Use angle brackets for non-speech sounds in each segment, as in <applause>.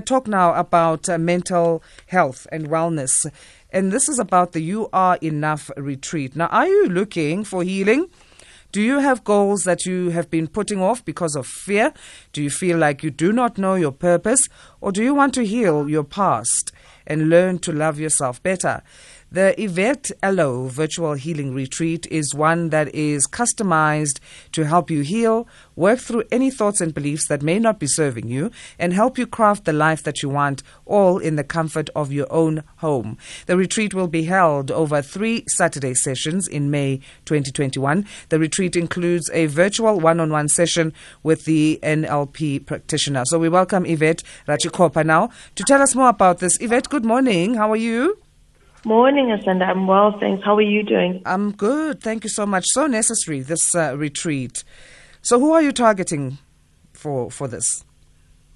Talk now about uh, mental health and wellness. And this is about the You Are Enough retreat. Now, are you looking for healing? Do you have goals that you have been putting off because of fear? Do you feel like you do not know your purpose? Or do you want to heal your past and learn to love yourself better? The Yvette Aloe Virtual Healing Retreat is one that is customized to help you heal, work through any thoughts and beliefs that may not be serving you, and help you craft the life that you want, all in the comfort of your own home. The retreat will be held over three Saturday sessions in May 2021. The retreat includes a virtual one on one session with the NLP practitioner. So we welcome Yvette Ratshikhopha now to tell us more about this. Yvette, good morning. How are you? Morning, Asanda. I'm well, thanks. How are you doing? I'm good. Thank you so much. So necessary, this uh, retreat. So, who are you targeting for, for this?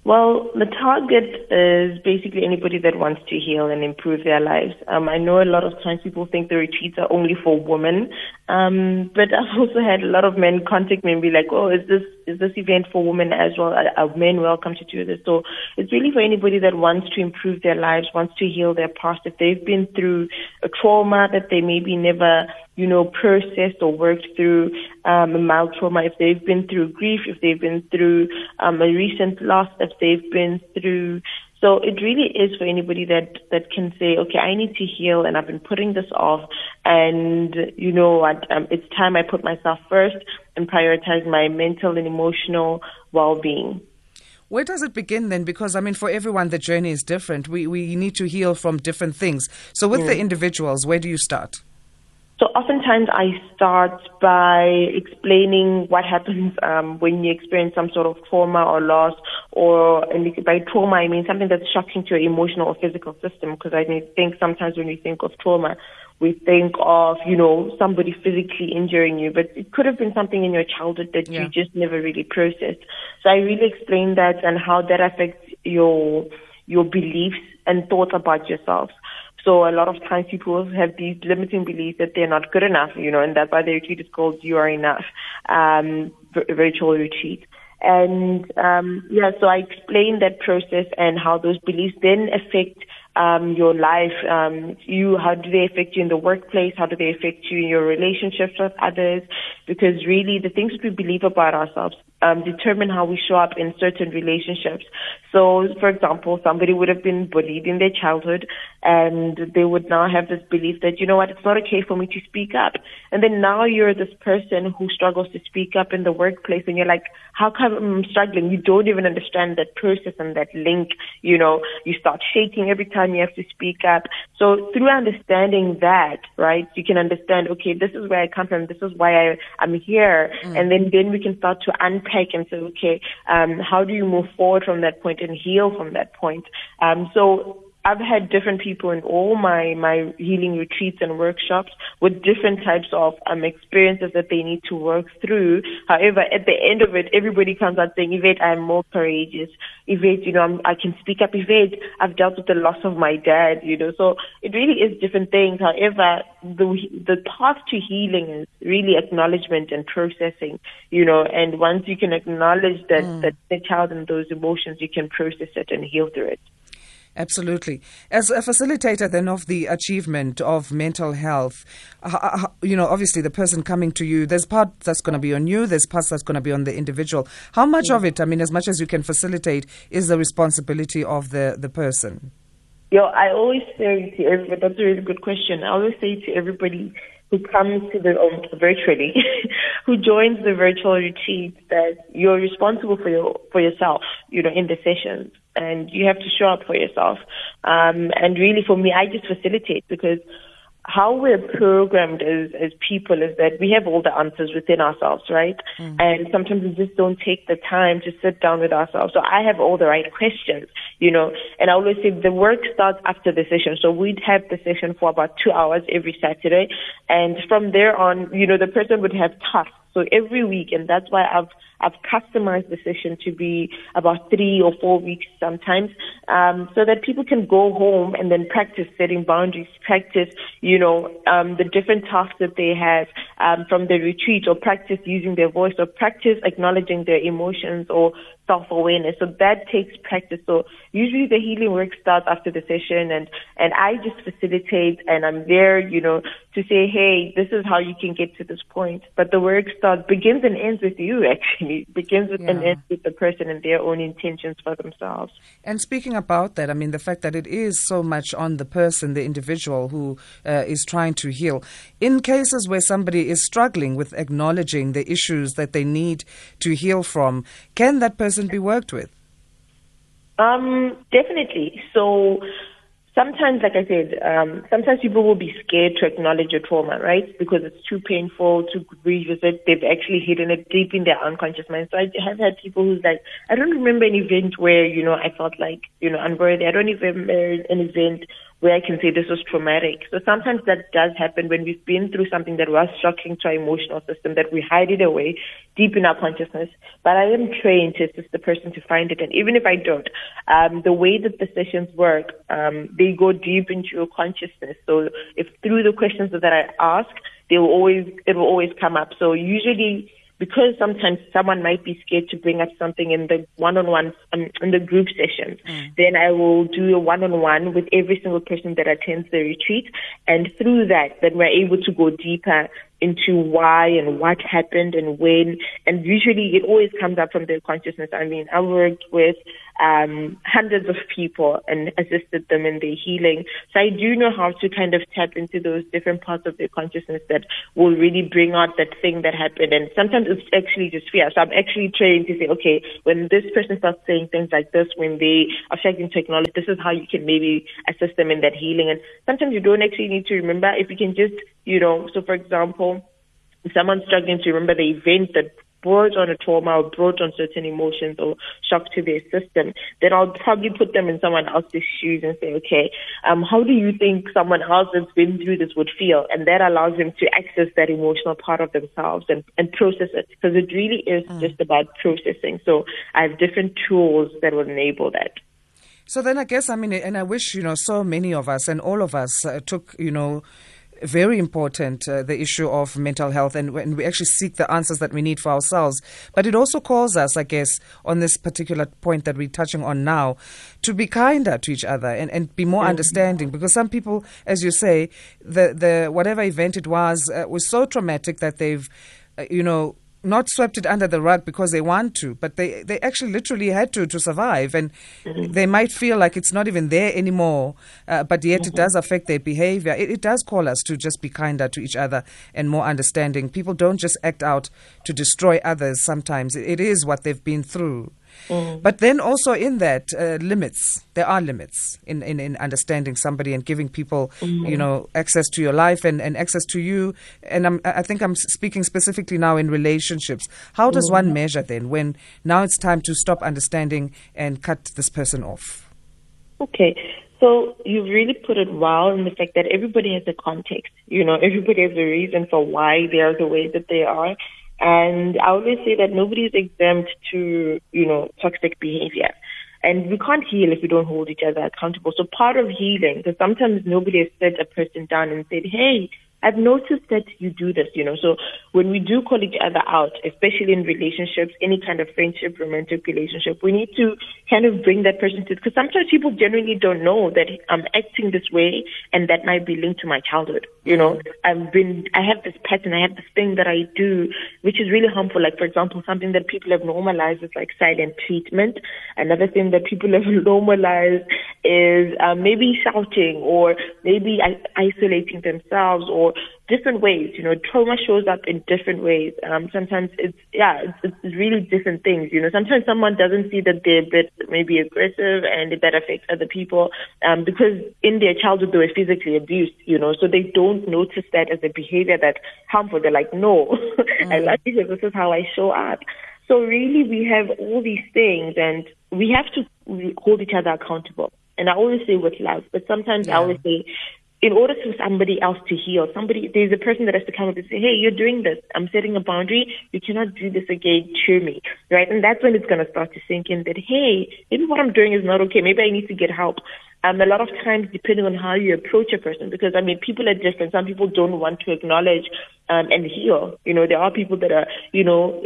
Well, the target is basically anybody that wants to heal and improve their lives. Um, I know a lot of times people think the retreats are only for women, um, but I've <laughs> also had a lot of men contact me and be like, "Oh, is this is this event for women as well? Are, men welcome to do this?" So it's really for anybody that wants to improve their lives, wants to heal their past. If they've been through a trauma that they maybe never you know, processed or worked through um, a mild trauma, if they've been through grief, if they've been through um, a recent loss, if they've been through so it really is for anybody that, that can say, okay, I need to heal and I've been putting this off and you know what, um, it's time I put myself first and prioritize my mental and emotional well-being. Where does it begin then? Because I mean, for everyone, the journey is different. We we need to heal from different things. So, with the individuals, where do you start? So oftentimes I start by explaining what happens um, when you experience some sort of trauma or loss, or and by trauma I mean something that's shocking to your emotional or physical system. Because I think sometimes when we think of trauma, we think of you know somebody physically injuring you, but it could have been something in your childhood that yeah. you just never really processed. So I really explain that and how that affects your your beliefs and thoughts about yourself. So a lot of times people have these limiting beliefs that they're not good enough, you know, and that's why the retreat is called You Are Enough, um, virtual retreat. And um, yeah, so I explained that process and how those beliefs then affect um, your life. Um, you, how do they affect you in the workplace? How do they affect you in your relationships with others? Because really, the things that we believe about ourselves um, determine how we show up in certain relationships. So, for example, somebody would have been bullied in their childhood, and they would now have this belief that you know what, it's not okay for me to speak up. And then now you're this person who struggles to speak up in the workplace, and you're like, how come I'm struggling? You don't even understand that process and that link. You know, you start shaking every time you have to speak up. So through understanding that, right, you can understand, okay, this is where I come from. This is why I, I'm here. Mm. And then, then we can start to unpack and say, okay, um, how do you move forward from that point and heal from that point? Um, so I've had different people in all my, my healing retreats and workshops with different types of um, experiences that they need to work through. However, at the end of it, everybody comes out saying, Yvette, I'm more courageous. Yvette, you know, I'm, I can speak up. Yvette, I've dealt with the loss of my dad, you know. So it really is different things. However, the, the path to healing is really acknowledgement and processing, you know, and once you can acknowledge that, mm. that the child and those emotions, you can process it and heal through it. Absolutely. As a facilitator then of the achievement of mental health, you know, obviously the person coming to you, there's part that's going to be on you, there's part that's going to be on the individual. How much yeah. of it, I mean, as much as you can facilitate, is the responsibility of the, the person? Yeah, I always say to everybody, that's a really good question. I always say to everybody who comes to the, um, virtually, <laughs> who joins the virtual retreat that you're responsible for your, for yourself, you know, in the sessions and you have to show up for yourself. Um, and really, for me, I just facilitate because how we're programmed as, as people is that we have all the answers within ourselves, right? Mm. And sometimes we just don't take the time to sit down with ourselves. So I have all the right questions, you know, and I always say the work starts after the session. So we'd have the session for about two hours every Saturday. And from there on, you know, the person would have tasks. So every week, and that's why I've I've customized the session to be about three or four weeks sometimes, um, so that people can go home and then practice setting boundaries, practice, you know, um, the different tasks that they have, um, from the retreat or practice using their voice or practice acknowledging their emotions or self-awareness. So that takes practice. So usually the healing work starts after the session and, and I just facilitate and I'm there, you know, to say, hey, this is how you can get to this point. But the work starts, begins and ends with you <laughs> actually. it begins with yeah. and ends with the person and their own intentions for themselves. And speaking about that, I mean, the fact that it is so much on the person, the individual who uh, is trying to heal. In cases where somebody is struggling with acknowledging the issues that they need to heal from, can that person person be worked with? Um, definitely. So sometimes, like I said, um, sometimes people will be scared to acknowledge a trauma, right? Because it's too painful to revisit. They've actually hidden it deep in their unconscious mind. So I have had people who's like, I don't remember an event where, you know, I felt like, you know, unworthy. I don't even remember an event where I can say this was traumatic. So sometimes that does happen when we've been through something that was shocking to our emotional system that we hide it away deep in our consciousness. But I am trained to assist the person to find it. And even if I don't, um, the way that the sessions work, um, they go deep into your consciousness. So if through the questions that I ask, they will always, it will always come up. So usually because sometimes someone might be scared to bring up something in the one-on-one um, in the group session, mm. then I will do a one-on-one with every single person that attends the retreat, and through that, then we're able to go deeper into why and what happened and when. And usually it always comes up from their consciousness. I mean, I worked with um, hundreds of people and assisted them in their healing. So I do know how to kind of tap into those different parts of their consciousness that will really bring out that thing that happened. And sometimes it's actually just fear. So I'm actually trained to say, okay, when this person starts saying things like this, when they are struggling to acknowledge, this is how you can maybe assist them in that healing. And sometimes you don't actually need to remember if you can just, you know, so for example, if someone's struggling to remember the event that brought on a trauma or brought on certain emotions or shock to their system, then I'll probably put them in someone else's shoes and say, okay, um, how do you think someone else that's been through this would feel? And that allows them to access that emotional part of themselves and, and process it because it really is mm. just about processing. So I have different tools that will enable that. So then I guess, I mean, and I wish, you know, so many of us and all of us uh, took, you know, very important, uh, the issue of mental health, and when we actually seek the answers that we need for ourselves. But it also calls us, I guess, on this particular point that we're touching on now, to be kinder to each other and, and be more mm-hmm. understanding. Because some people, as you say, the, the whatever event it was uh, was so traumatic that they've, uh, you know, not swept it under the rug because they want to, but they, they actually literally had to to survive. And mm-hmm. they might feel like it's not even there anymore, uh, but yet mm-hmm. it does affect their behavior. It, it, does call us to just be kinder to each other and more understanding. People don't just act out to destroy others sometimes, it, it is what they've been through. Mm. But then also in that uh, limits, there are limits in, in, in, understanding somebody and giving people, mm. you know, access to your life and, and access to you. And I'm, I think I'm speaking specifically now in relationships. How does mm. one measure then when now it's time to stop understanding and cut this person off? Okay. So you've really put it well in the fact that everybody has a context. You know, everybody has a reason for why they are the way that they are. And I always say that nobody is exempt to, you know, toxic behavior. And we can't heal if we don't hold each other accountable. So part of healing, because sometimes nobody has set a person down and said, hey, I've noticed that you do this, you know. So when we do call each other out, especially in relationships, any kind of friendship, romantic relationship, we need to kind of bring that person to, because sometimes people generally don't know that I'm acting this way and that might be linked to my childhood. You know, I've been, I have this pattern, I have this thing that I do, which is really harmful. Like, for example, something that people have normalized is like silent treatment. Another thing that people have <laughs> normalized is uh, maybe shouting or maybe isolating themselves or different ways. You know, trauma shows up in different ways. Um, sometimes it's yeah, it's, it's really different things. You know, sometimes someone doesn't see that they're a bit maybe aggressive and that affects other people um, because in their childhood they were physically abused. You know, so they don't notice that as a behavior that's harmful. They're like, no, <laughs> mm. I love you this is how I show up. So really, we have all these things, and we have to hold each other accountable. And I always say with love, but sometimes yeah. I always say in order for somebody else to heal, somebody there's a person that has to come up and say, "Hey, you're doing this. I'm setting a boundary. You cannot do this again to me." Right? And that's when it's going to start to sink in that, "Hey, maybe what I'm doing is not okay. Maybe I need to get help." Um, a lot of times, depending on how you approach a person, because I mean, people are different. Some people don't want to acknowledge um, and heal. You know, there are people that are, you know,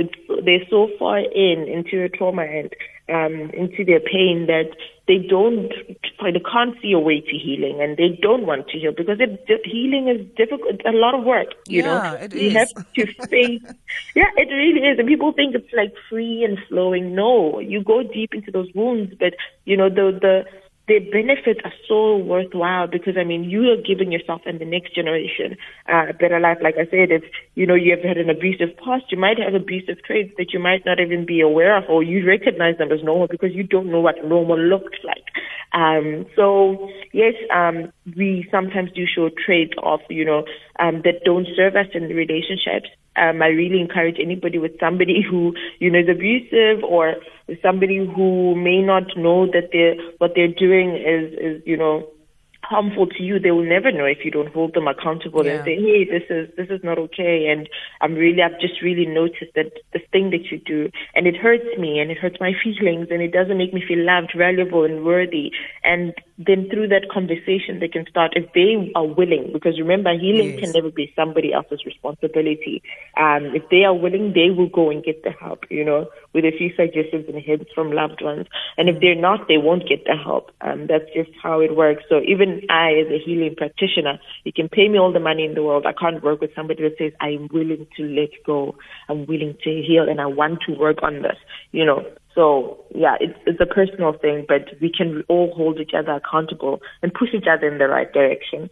they're so far in into a trauma and um, into their pain that they don't, they can't see a way to healing, and they don't want to heal because it, healing is difficult. A lot of work. You yeah, know, it you is. have to face. <laughs> yeah, it really is, and people think it's like free and flowing. No, you go deep into those wounds, but you know the the the benefits are so worthwhile because I mean you are giving yourself and the next generation uh, a better life. Like I said, if you know you have had an abusive past, you might have abusive traits that you might not even be aware of, or you recognize them as normal because you don't know what normal looks like. Um, so yes, um, we sometimes do show traits of you know um, that don't serve us in the relationships. Um, I really encourage anybody with somebody <laughs> who you know is abusive or somebody who may not know that they what they're doing is is you know harmful to you, they will never know if you don't hold them accountable Yeah. and say, "Hey, this is this is not okay." And I'm really, I've just really noticed that this thing that you do, and it hurts me, and it hurts my <laughs> feelings, and it doesn't make me feel loved, valuable, and worthy. And then through that conversation, they can start if they are willing. Because remember, healing Yes. can never be somebody else's responsibility. Um, if they are willing, they will go and get the help. You know, with a few suggestions and hints from loved ones. And if they're not, they won't get the help. Um, that's just how it works. So even I, as a healing practitioner, you can pay me all the money in the world. I can't work with somebody that says, I am willing to let go. I'm willing to heal and I want to work on this, you know. So yeah, it's, it's a personal thing, but we can all hold each other accountable and push each other in the right direction.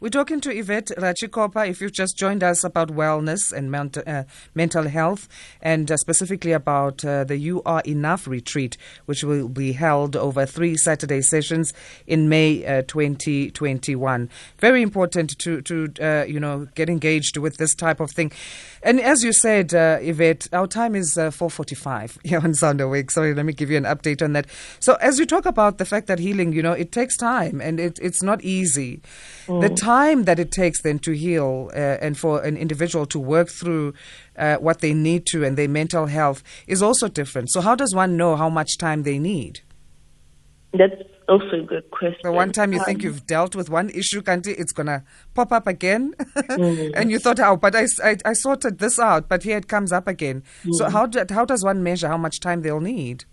We're talking to Yvette Ratshikhopha, if you've just joined us, about wellness and mental, uh, mental health, and uh, specifically about uh, the You Are Enough retreat, which will be held over three Saturday sessions in May uh, 2021. Very important to, to uh, you know, get engaged with this type of thing. And as you said, uh, Yvette, our time is uh, 4.45 <laughs> here on Sound Awake. Sorry, let me give you an update on that. So as you talk about the fact that healing, you know, it takes time and it, it's not easy. The time that it takes then to heal uh, and for an individual to work through uh, what they need to and their mental health is also different. So how does one know how much time they need? That's also a good question. The one time you Um, think you've dealt with one issue, Kanti, it's going to pop up again. <laughs> and you thought, oh, but I, I, I sorted this out, but here it comes up again. So how, do, how does one measure how much time they'll need?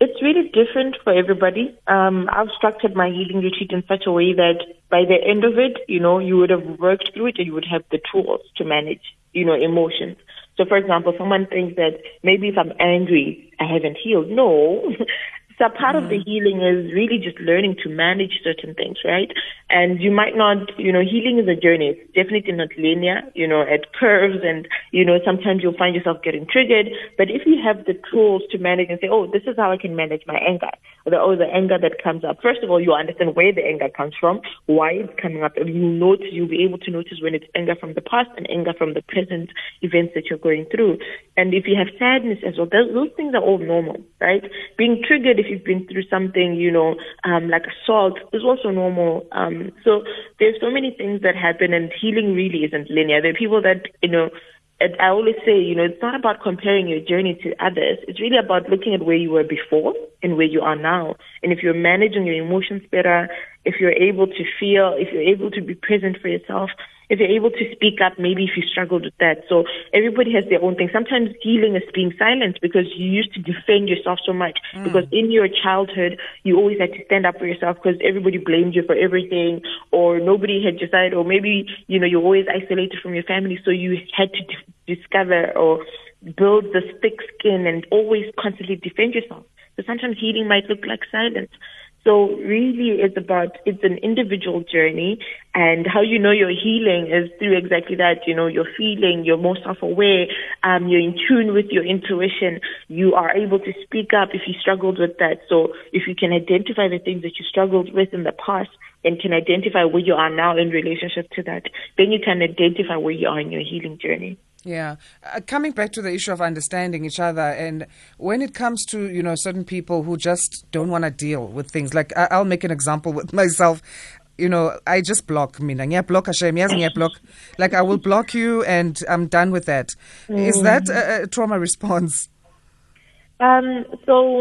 It's really different for everybody. Um, I've structured my healing retreat in such a way that by the end of it, you know, you would have worked through it and you would have the tools to manage, you know, emotions. So, for example, someone thinks that maybe if I'm angry, I haven't healed. No. <laughs> So part of the mm. healing is really just learning to manage certain things, right? And you might not, you know, healing is a journey. It's definitely not linear, you know, at curves and, you know, sometimes you'll find yourself getting triggered. But if you have the tools to manage and say, oh, this is how I can manage my anger, or the, oh, the anger that comes up. First of all, you understand where the anger comes from, why it's coming up, and you notice, you'll be able to notice when it's anger from the past and anger from the present events that you're going through. And if you have sadness as well, those, those things are all normal, right? Being triggered if you've been through something, you know, um, like assault is also normal. Um, so there's so many things that happen and healing really isn't linear. There are people that, you know, I always say, you know, it's not about comparing your journey to others. It's really about looking at where you were before and where you are now. And if you're managing your emotions better, if you're able to feel, if you're able to be present for yourself, if you're able to speak up, maybe if you struggled with that. So everybody has their own thing. Sometimes healing is being silent because you used to defend yourself so much. Mm. Because in your childhood, you always had to stand up for yourself because everybody blamed you for everything, or nobody had decided, or maybe you know you're always isolated from your family, so you had to d- discover or build this thick skin and always constantly defend yourself. So sometimes healing might look like silence. So really it's about, it's an individual journey and how you know you're healing is through exactly that, you know, you're feeling, you're more self-aware, um, you're in tune with your intuition, you are able to speak up if you struggled with that. So if you can identify the things that you struggled with in the past and can identify where you are now in relationship to that, then you can identify where you are in your healing journey. Yeah, uh, coming back to the issue of understanding each other, and when it comes to you know certain people who just don't want to deal with things, like I- I'll make an example with <laughs> myself. you know, I just block mina. block Hashem, yes, block. Like I will block you and I'm done with that. Mm. Is that a, a trauma response? Um, so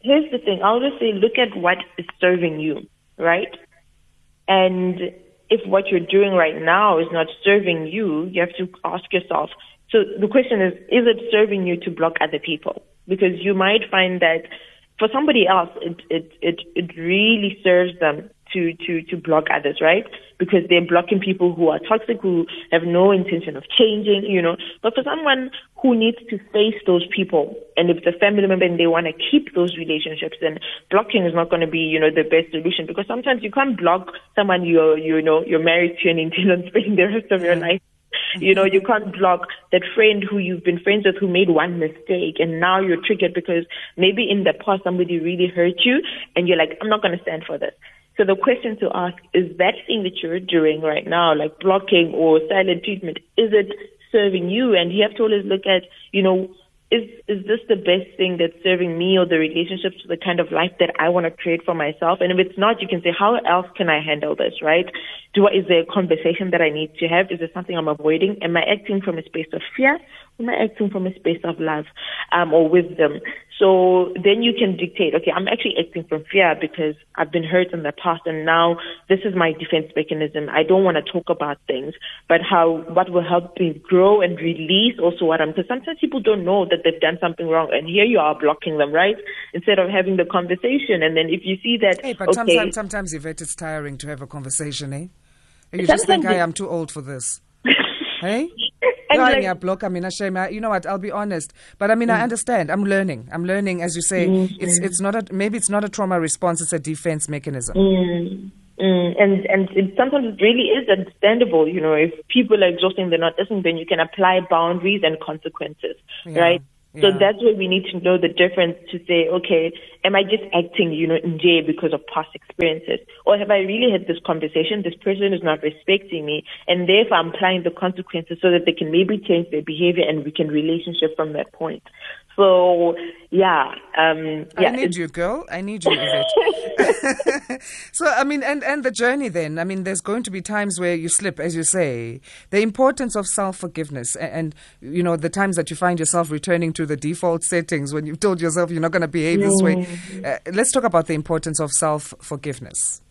here's the thing. I'll just say look at what is serving you, right? And if what you're doing right now is not serving you, you have to ask yourself. So the question is, is it serving you to block other people? Because you might find that for somebody else, it, it, it, it really serves them to, to, to block others, right? Because they're blocking people who are toxic, who have no intention of changing, you know. But for someone who needs to face those people, and if it's a family member and they want to keep those relationships, then blocking is not going to be, you know, the best solution. Because sometimes you can't block someone you're, you know, you're married to and intend on spending the rest of your life you know, you can't block that friend who you've been friends with who made one mistake and now you're triggered because maybe in the past somebody really hurt you and you're like, I'm not going to stand for this. So the question to ask is that thing that you're doing right now, like blocking or silent treatment, is it serving you? And you have to always look at, you know, is is this the best thing that's serving me or the relationship to the kind of life that I want to create for myself? And if it's not, you can say, how else can I handle this, right? Do I, is there a conversation that I need to have? Is there something I'm avoiding? Am I acting from a space of fear? Am I acting from a space of love um, or wisdom? So then you can dictate, okay, I'm actually acting from fear because I've been hurt in the past and now this is my defense mechanism. I don't want to talk about things, but how, what will help me grow and release also what I'm, because sometimes people don't know that they've done something wrong and here you are blocking them, right? Instead of having the conversation. And then if you see that, hey, but okay, sometimes, sometimes, Yvette, it's tiring to have a conversation, eh? You just think, I'm too old for this. <laughs> hey? And like, yeah, block. I mean, shame. I, You know what? I'll be honest, but I mean, mm. I understand. I'm learning. I'm learning, as you say. Mm-hmm. It's it's not a maybe it's not a trauma response. It's a defense mechanism. Mm. Mm, and and it, sometimes it really is understandable, you know, if people are exhausting, they're not listening, then you can apply boundaries and consequences, yeah. right? So that's where we need to know the difference to say, okay, am I just acting, you know, in jail because of past experiences? Or have I really had this conversation? This person is not respecting me and therefore I'm applying the consequences so that they can maybe change their behavior and we can relationship from that point. So yeah, um, yeah. I need you, girl. I need you, <laughs> so I mean, and and the journey. Then I mean, there's going to be times where you slip, as you say. The importance of self forgiveness, and, and, you know, the times that you find yourself returning to the default settings when you've told yourself you're not going to behave this way. Uh, let's talk about the importance of self forgiveness.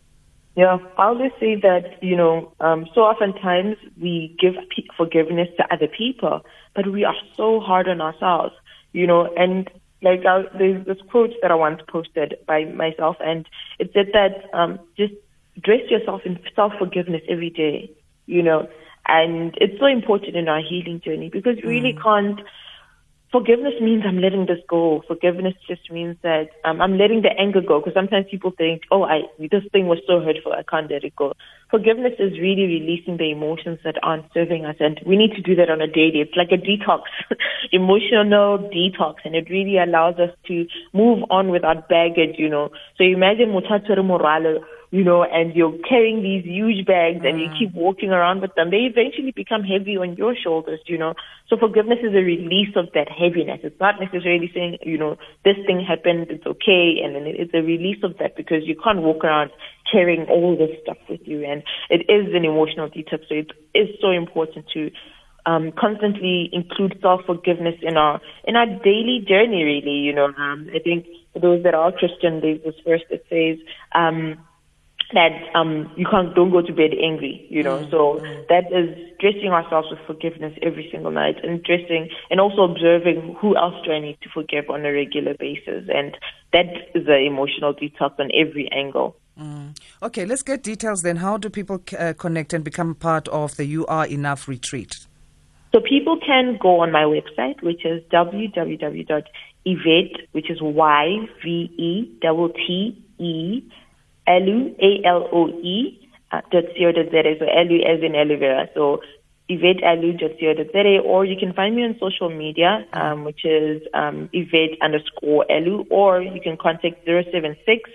Yeah, I'll just say that, you know, um, so oftentimes we give forgiveness to other people, but we are so hard on ourselves you know, and like I, there's this quote that I once posted by myself, and it said that um, just dress yourself in self forgiveness every day, you know, and it's so important in our healing journey because we really mm. can't forgiveness means I'm letting this go. Forgiveness just means that um, I'm letting the anger go. Because sometimes people think, oh, I this thing was so hurtful, I can't let it go. Forgiveness is really releasing the emotions that aren't serving us, and we need to do that on a daily. It's like a detox, <laughs> emotional detox, and it really allows us to move on without baggage. You know, so imagine mutatsuru morale you know, and you're carrying these huge bags and you mm. keep walking around with them, they eventually become heavy on your shoulders, you know. So forgiveness is a release of that heaviness. It's not necessarily saying, you know, this thing happened, it's okay, and then it's a release of that because you can't walk around carrying all this stuff with you. And it is an emotional detox, so it is so important to um, constantly include self forgiveness in our in our daily journey. Really, you know, um, I think for those that are Christian, there's this verse that says, um, that um you can't don't go to bed angry, you know. Mm. So that is dressing ourselves with forgiveness every single night and dressing and also observing who else do I need to forgive on a regular basis and that is an emotional detox on every angle. Mm. Okay, let's get details then. How do people uh, connect and become part of the You Are Enough retreat? So people can go on my website, which is www.yvette, which is Y V E T E Aloe, A-L-O-E, uh, dot co dot za. So Aloe as in aloe vera. So Yvette Aloe dot co dot za. Or you can find me on social media, um, which is um, Yvette underscore Aloe. Or you can contact 076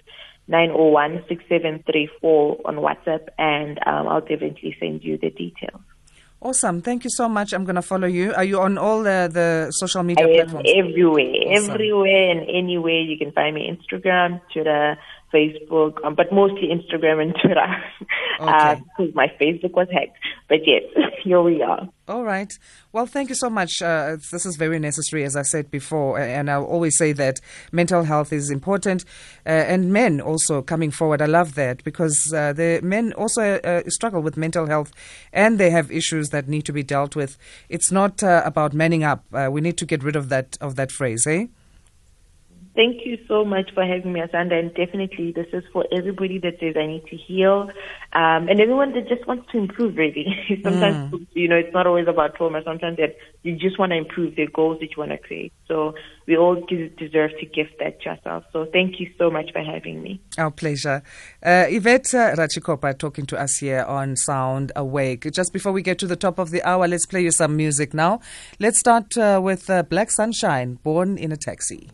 901 6734 on WhatsApp, and um, I'll definitely send you the details. Awesome. Thank you so much. I'm going to follow you. Are you on all the, the social media I platforms? everywhere. Awesome. Everywhere and anywhere. You can find me Instagram, Twitter, Facebook, um, but mostly Instagram and <laughs> Twitter. Okay. Because uh, my Facebook was hacked. But yes, <laughs> here we are. All right. Well, thank you so much. Uh, this is very necessary, as I said before, and I'll always say that mental health is important, uh, and men also coming forward. I love that because uh, the men also uh, struggle with mental health, and they have issues that need to be dealt with. It's not uh, about manning up. Uh, we need to get rid of that of that phrase, eh? Thank you so much for having me, Asanda. And definitely, this is for everybody that says I need to heal, um, and everyone that just wants to improve. Really, <laughs> sometimes mm. you know it's not always about trauma. Sometimes that you just want to improve the goals that you want to create. So we all deserve to gift that to ourselves. So thank you so much for having me. Our pleasure. Uh, Yvette uh, Ratshikhopha talking to us here on Sound Awake. Just before we get to the top of the hour, let's play you some music now. Let's start uh, with uh, Black Sunshine, Born in a Taxi.